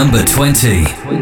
Number 20.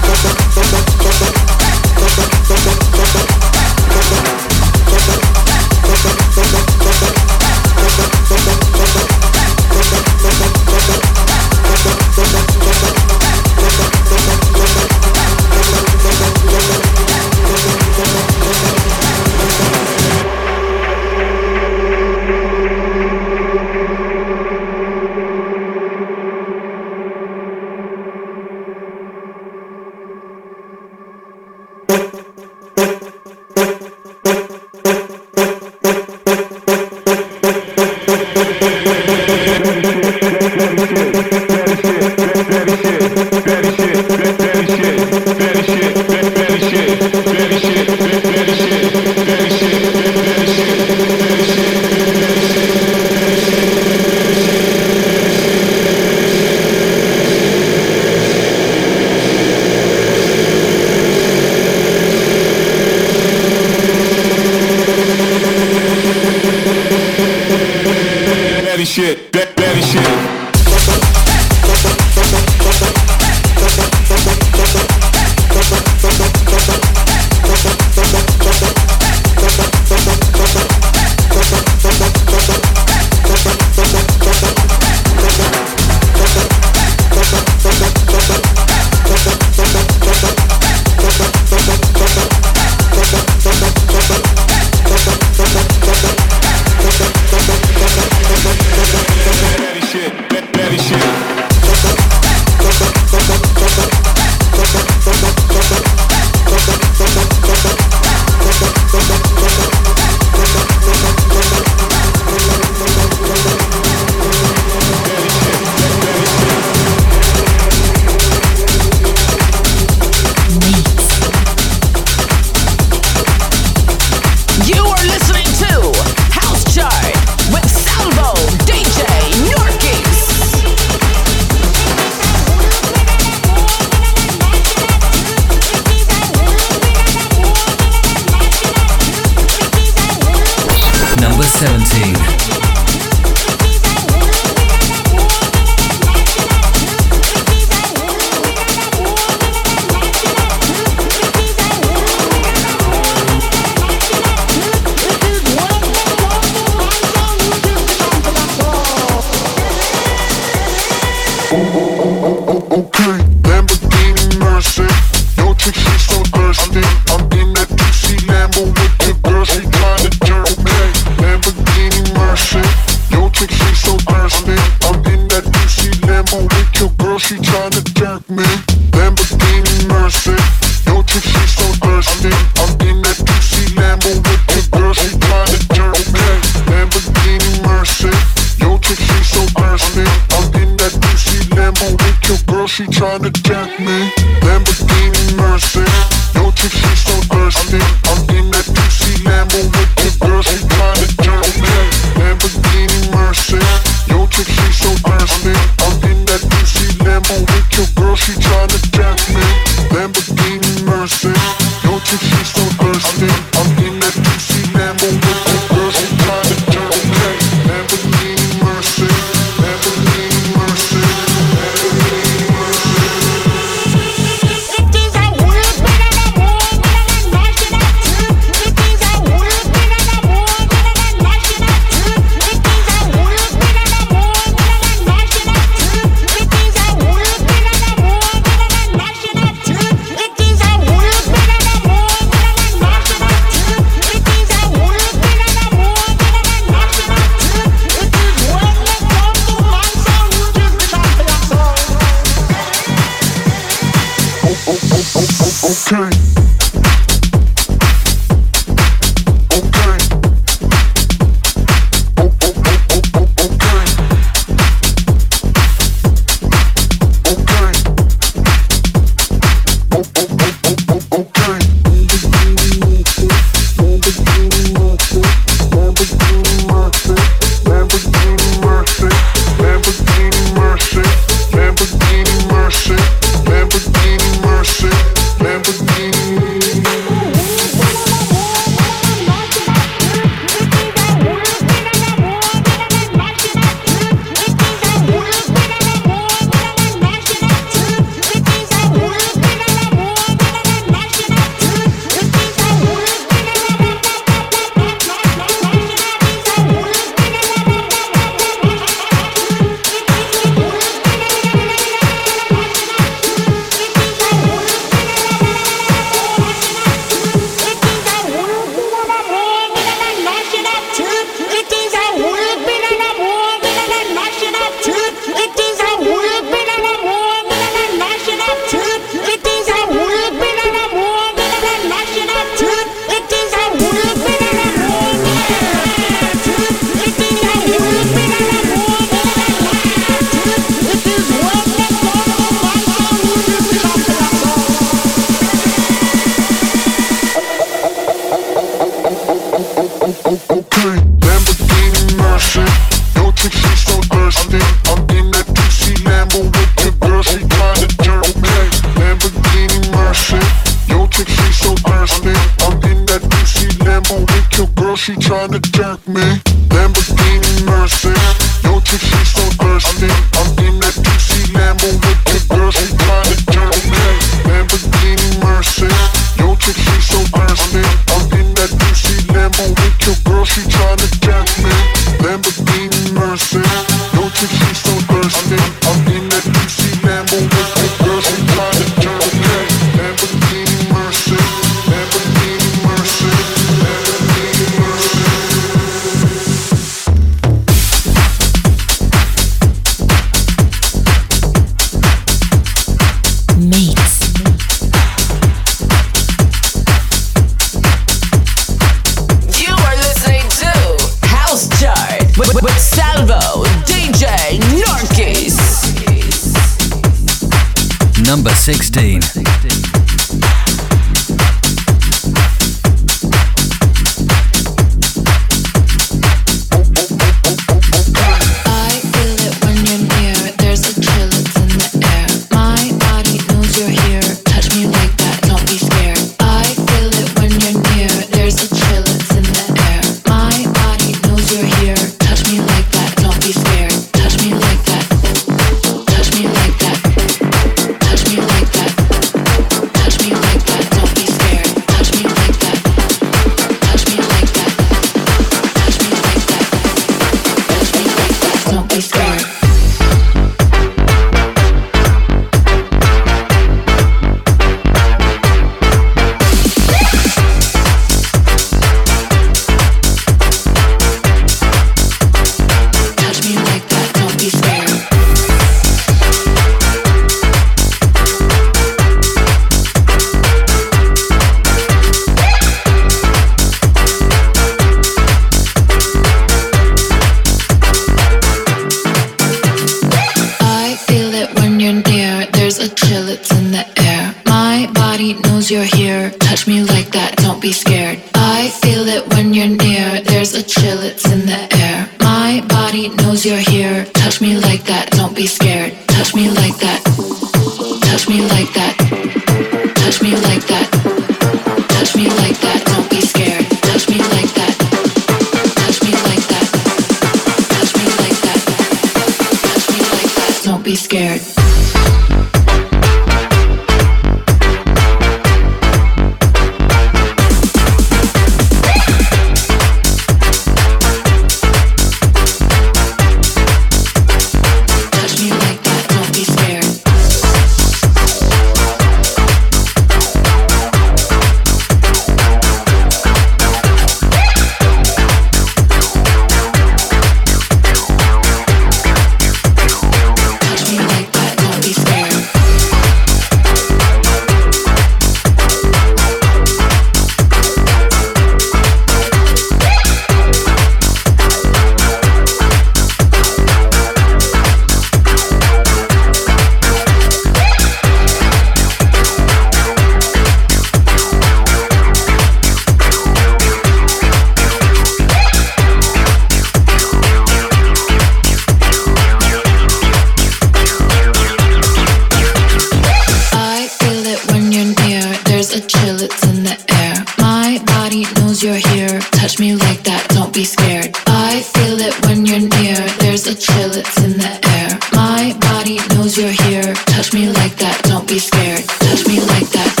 body knows you're here. Touch me like that, don't be scared. I feel it when you're near. There's a chill, it's in the air. My body knows you're here. Touch me like that, don't be scared. Touch me like that.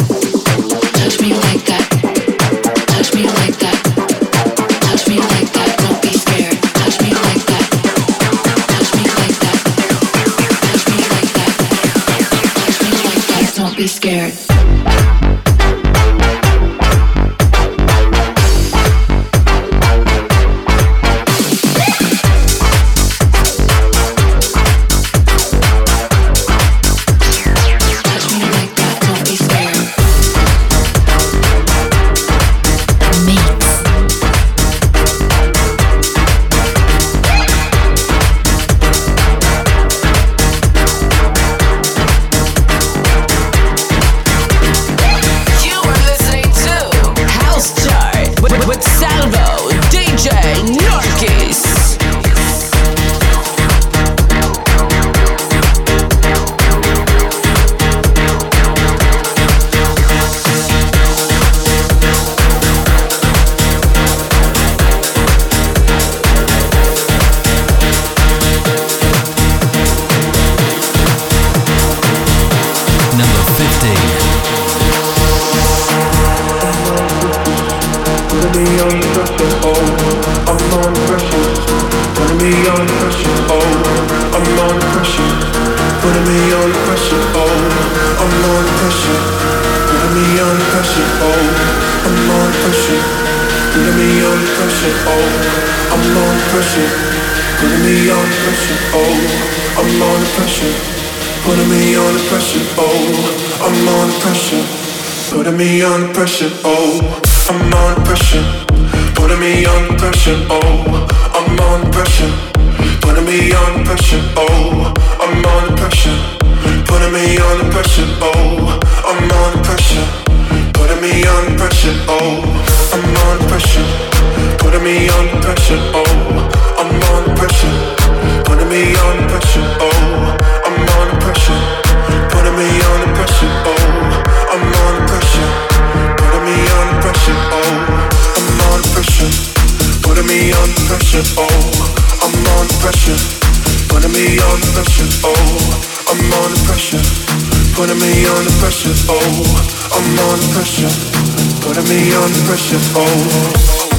pressure, oh, I'm on pressure, putting me on pressure, oh.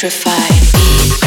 electrified.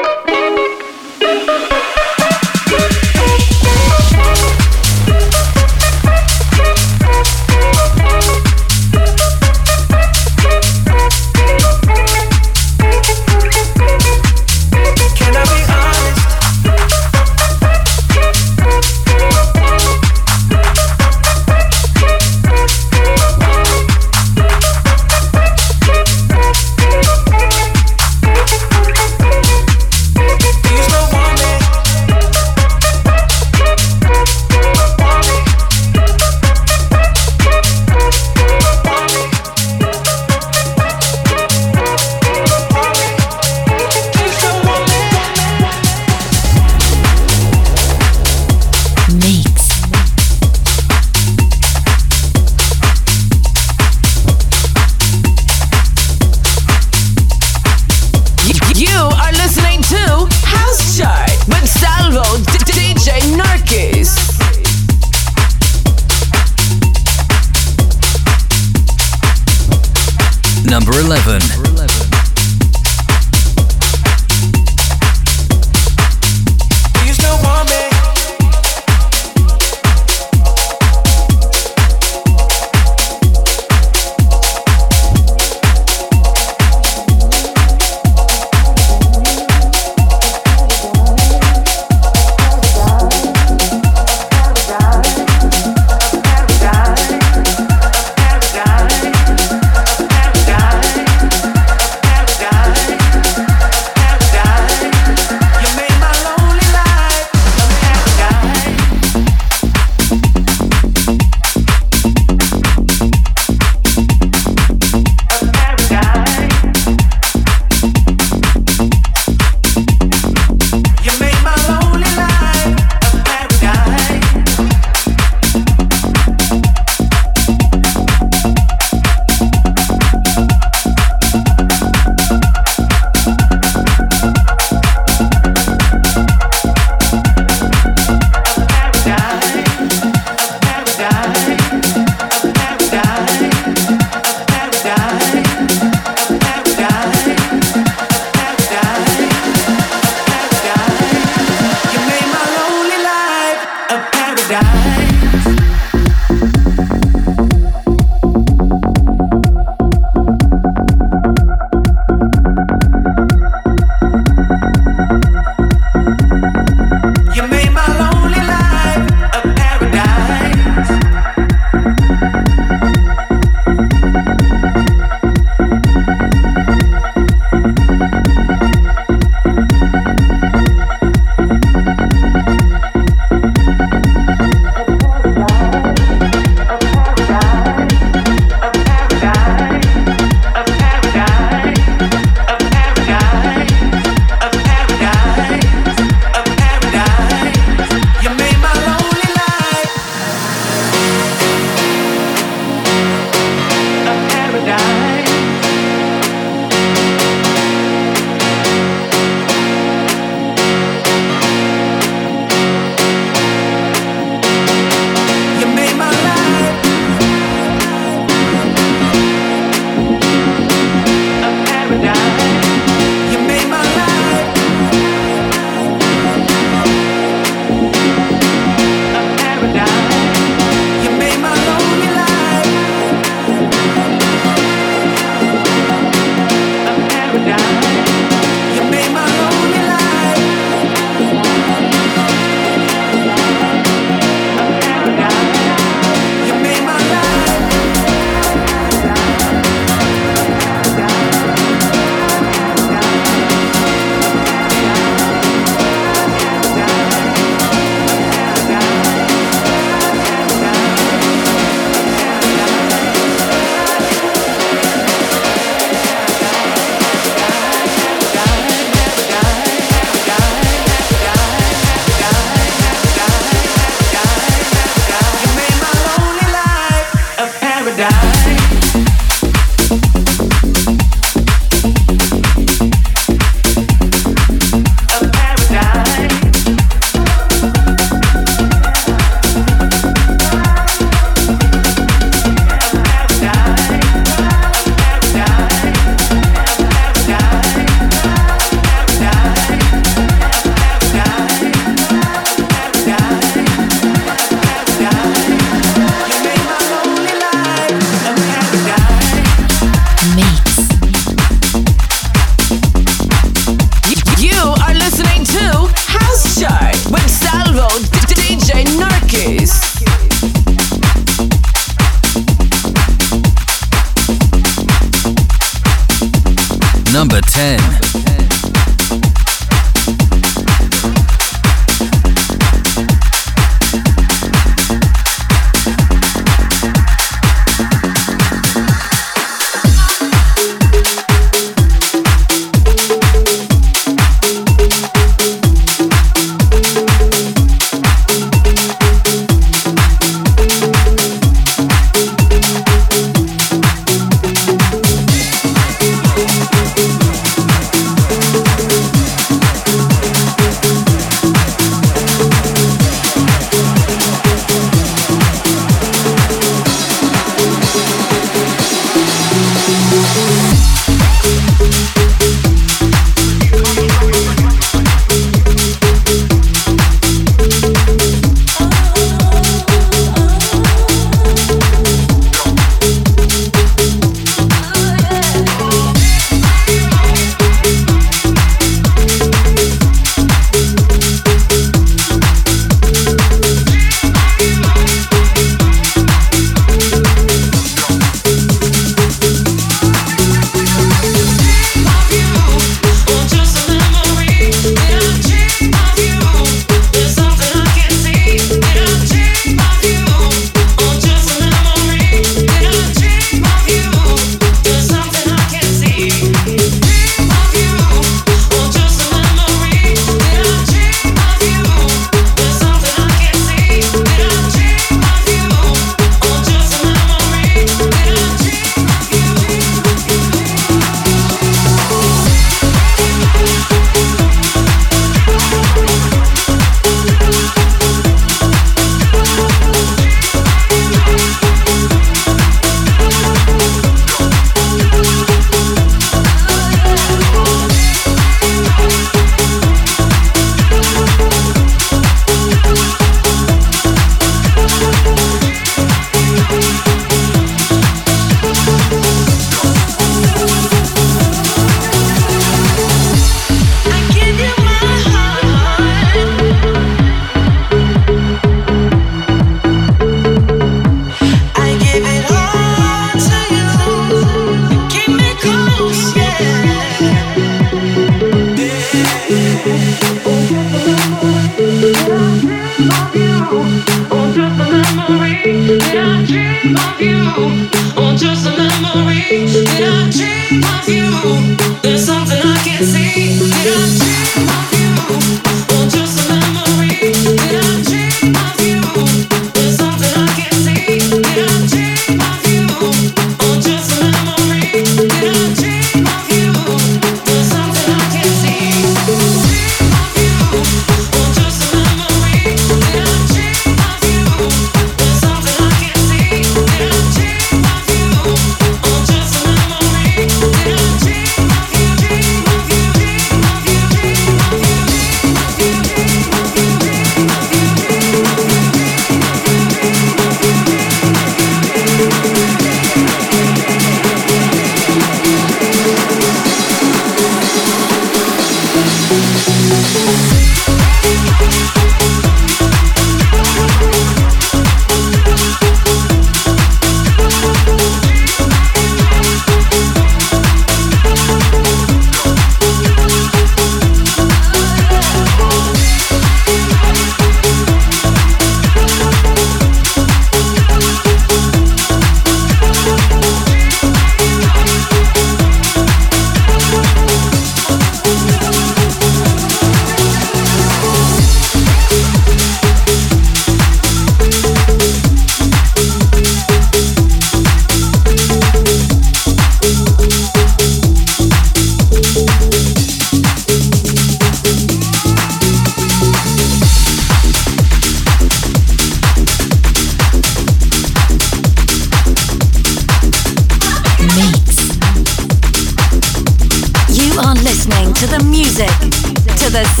the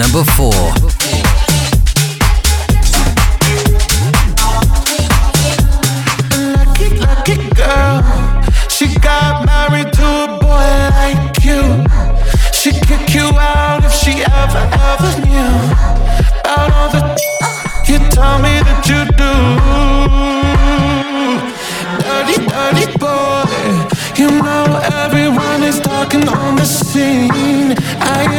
number four. Lucky, lucky girl. She got married to a boy like you. She kick you out if she ever, ever knew the you tell me that you do. Dirty, dirty boy. You know everyone is talking on the scene. I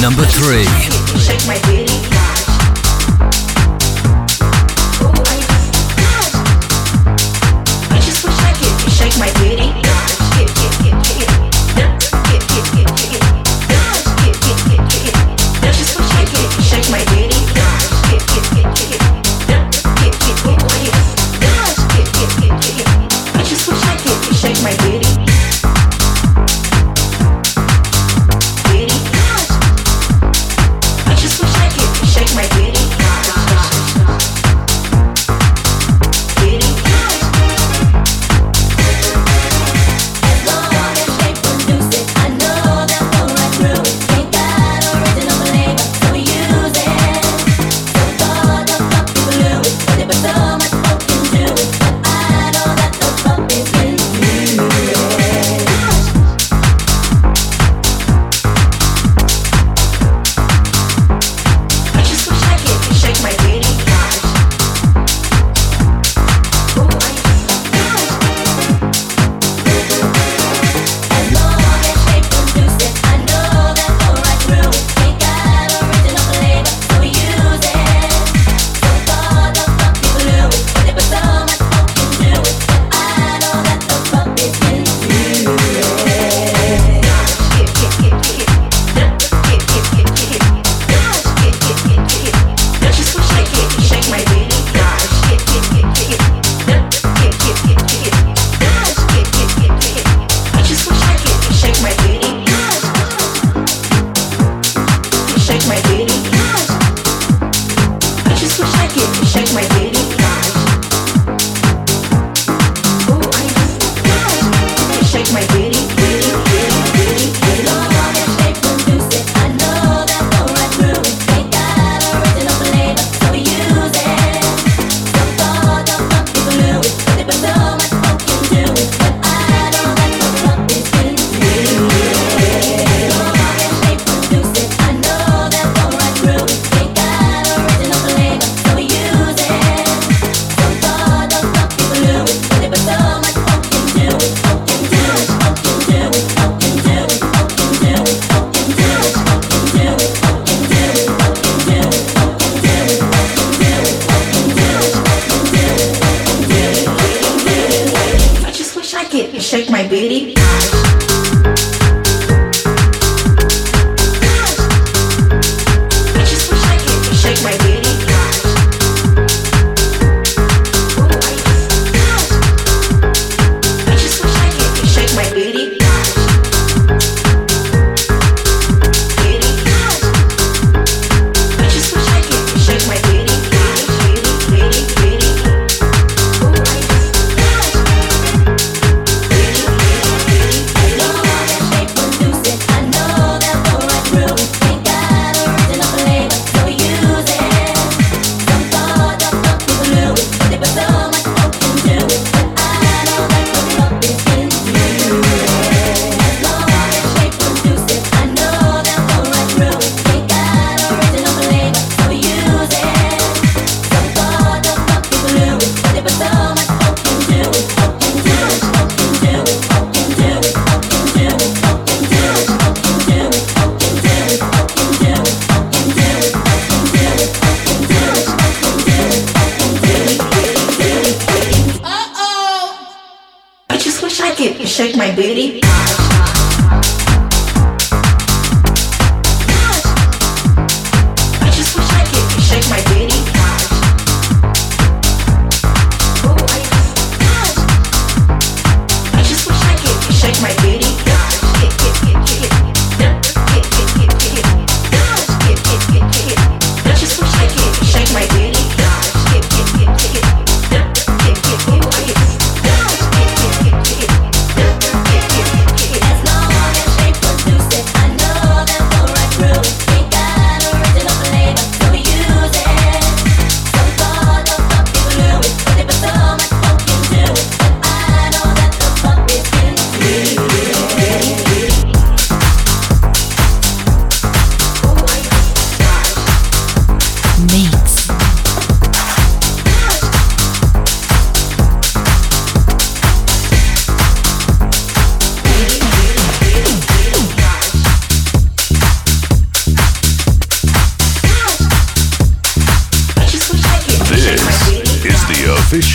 Number 3.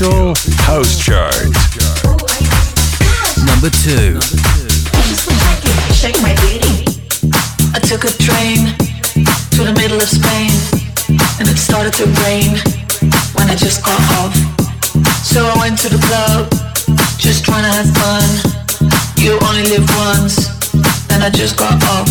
official house chart. Number two. I just shake my booty. I took a train to the middle of Spain, and it started to rain when I just got off. So I went to the club, just trying to have fun. You only live once, and I just got off.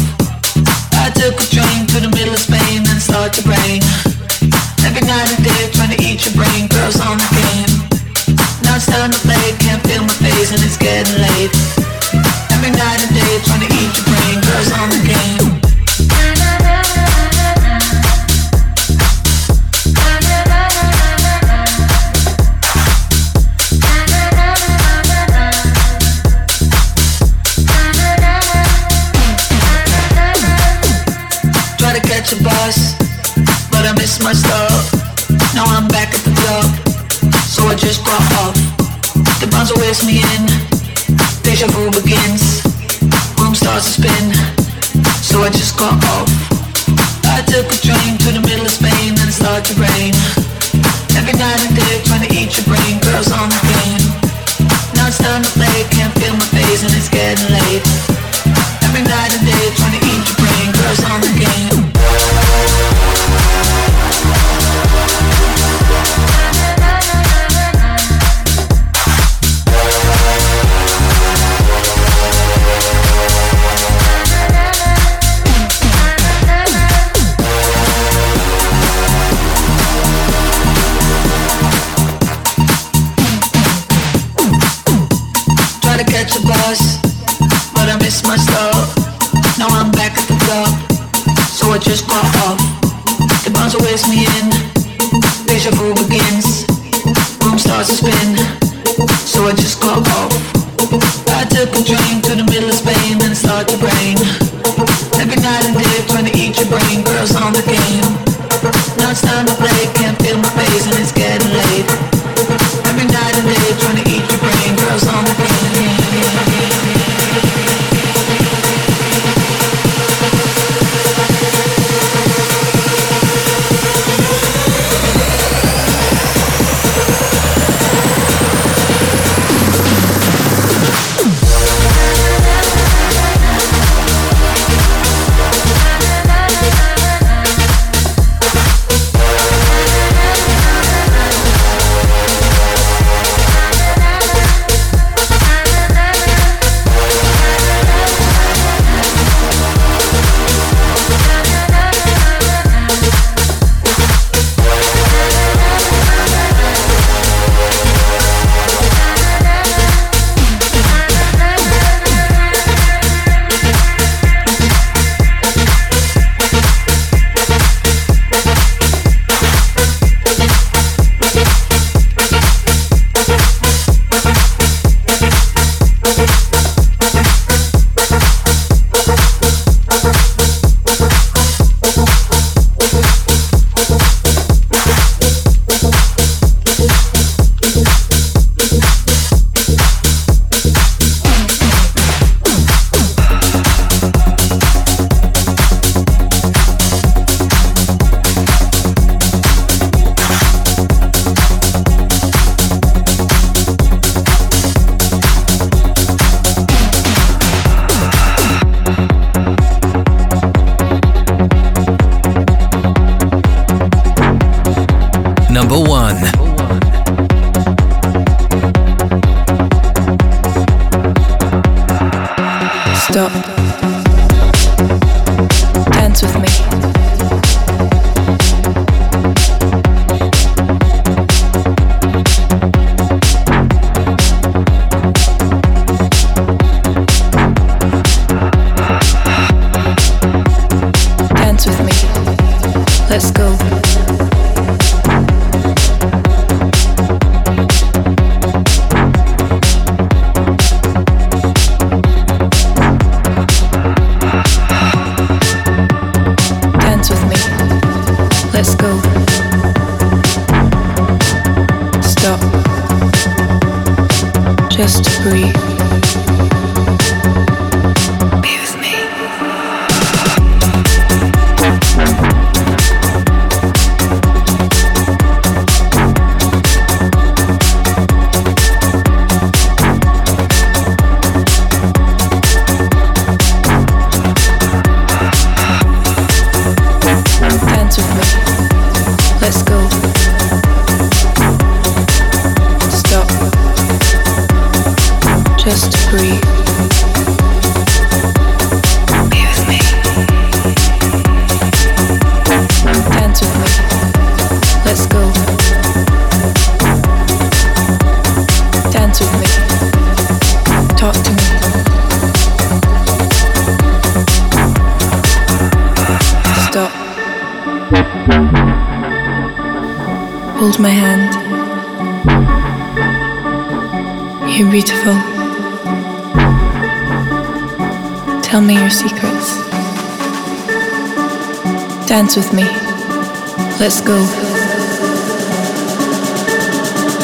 Let's go.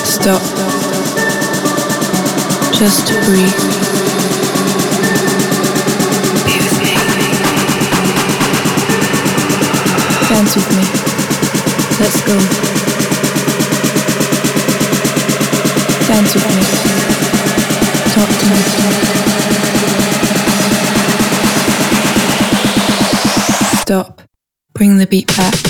Stop. Just breathe. Dance with me. Let's go. Dance with me. Talk to me. Stop. Bring the beat back.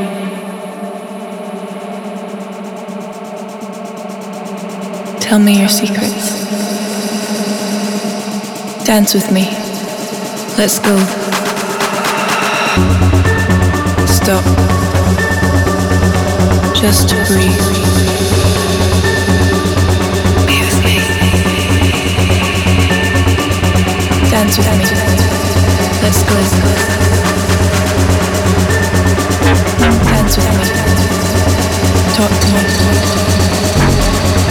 Tell me your secrets. Dance with me. Let's go. Stop. Just breathe. Me. Dance with me. Let's go. Dance with me. Talk to me.